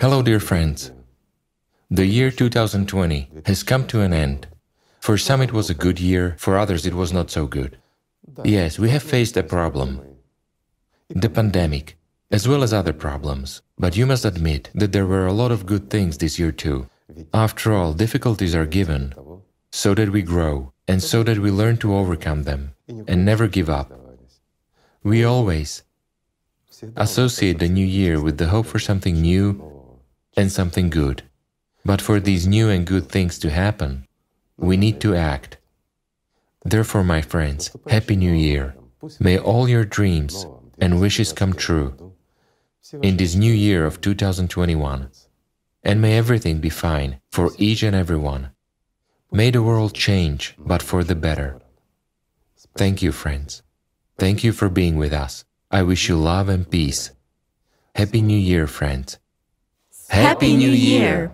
Hello, dear friends. The year 2020 has come to an end. For some it was a good year, for others it was not so good. Yes, we have faced a problem the pandemic, as well as other problems. But you must admit that there were a lot of good things this year too. After all, difficulties are given so that we grow and so that we learn to overcome them and never give up. We always associate the new year with the hope for something new and something good. But for these new and good things to happen, we need to act. Therefore, my friends, Happy New Year. May all your dreams and wishes come true in this new year of 2021. And may everything be fine for each and everyone. May the world change, but for the better. Thank you, friends. Thank you for being with us. I wish you love and peace. Happy New Year, friends. Happy New Year!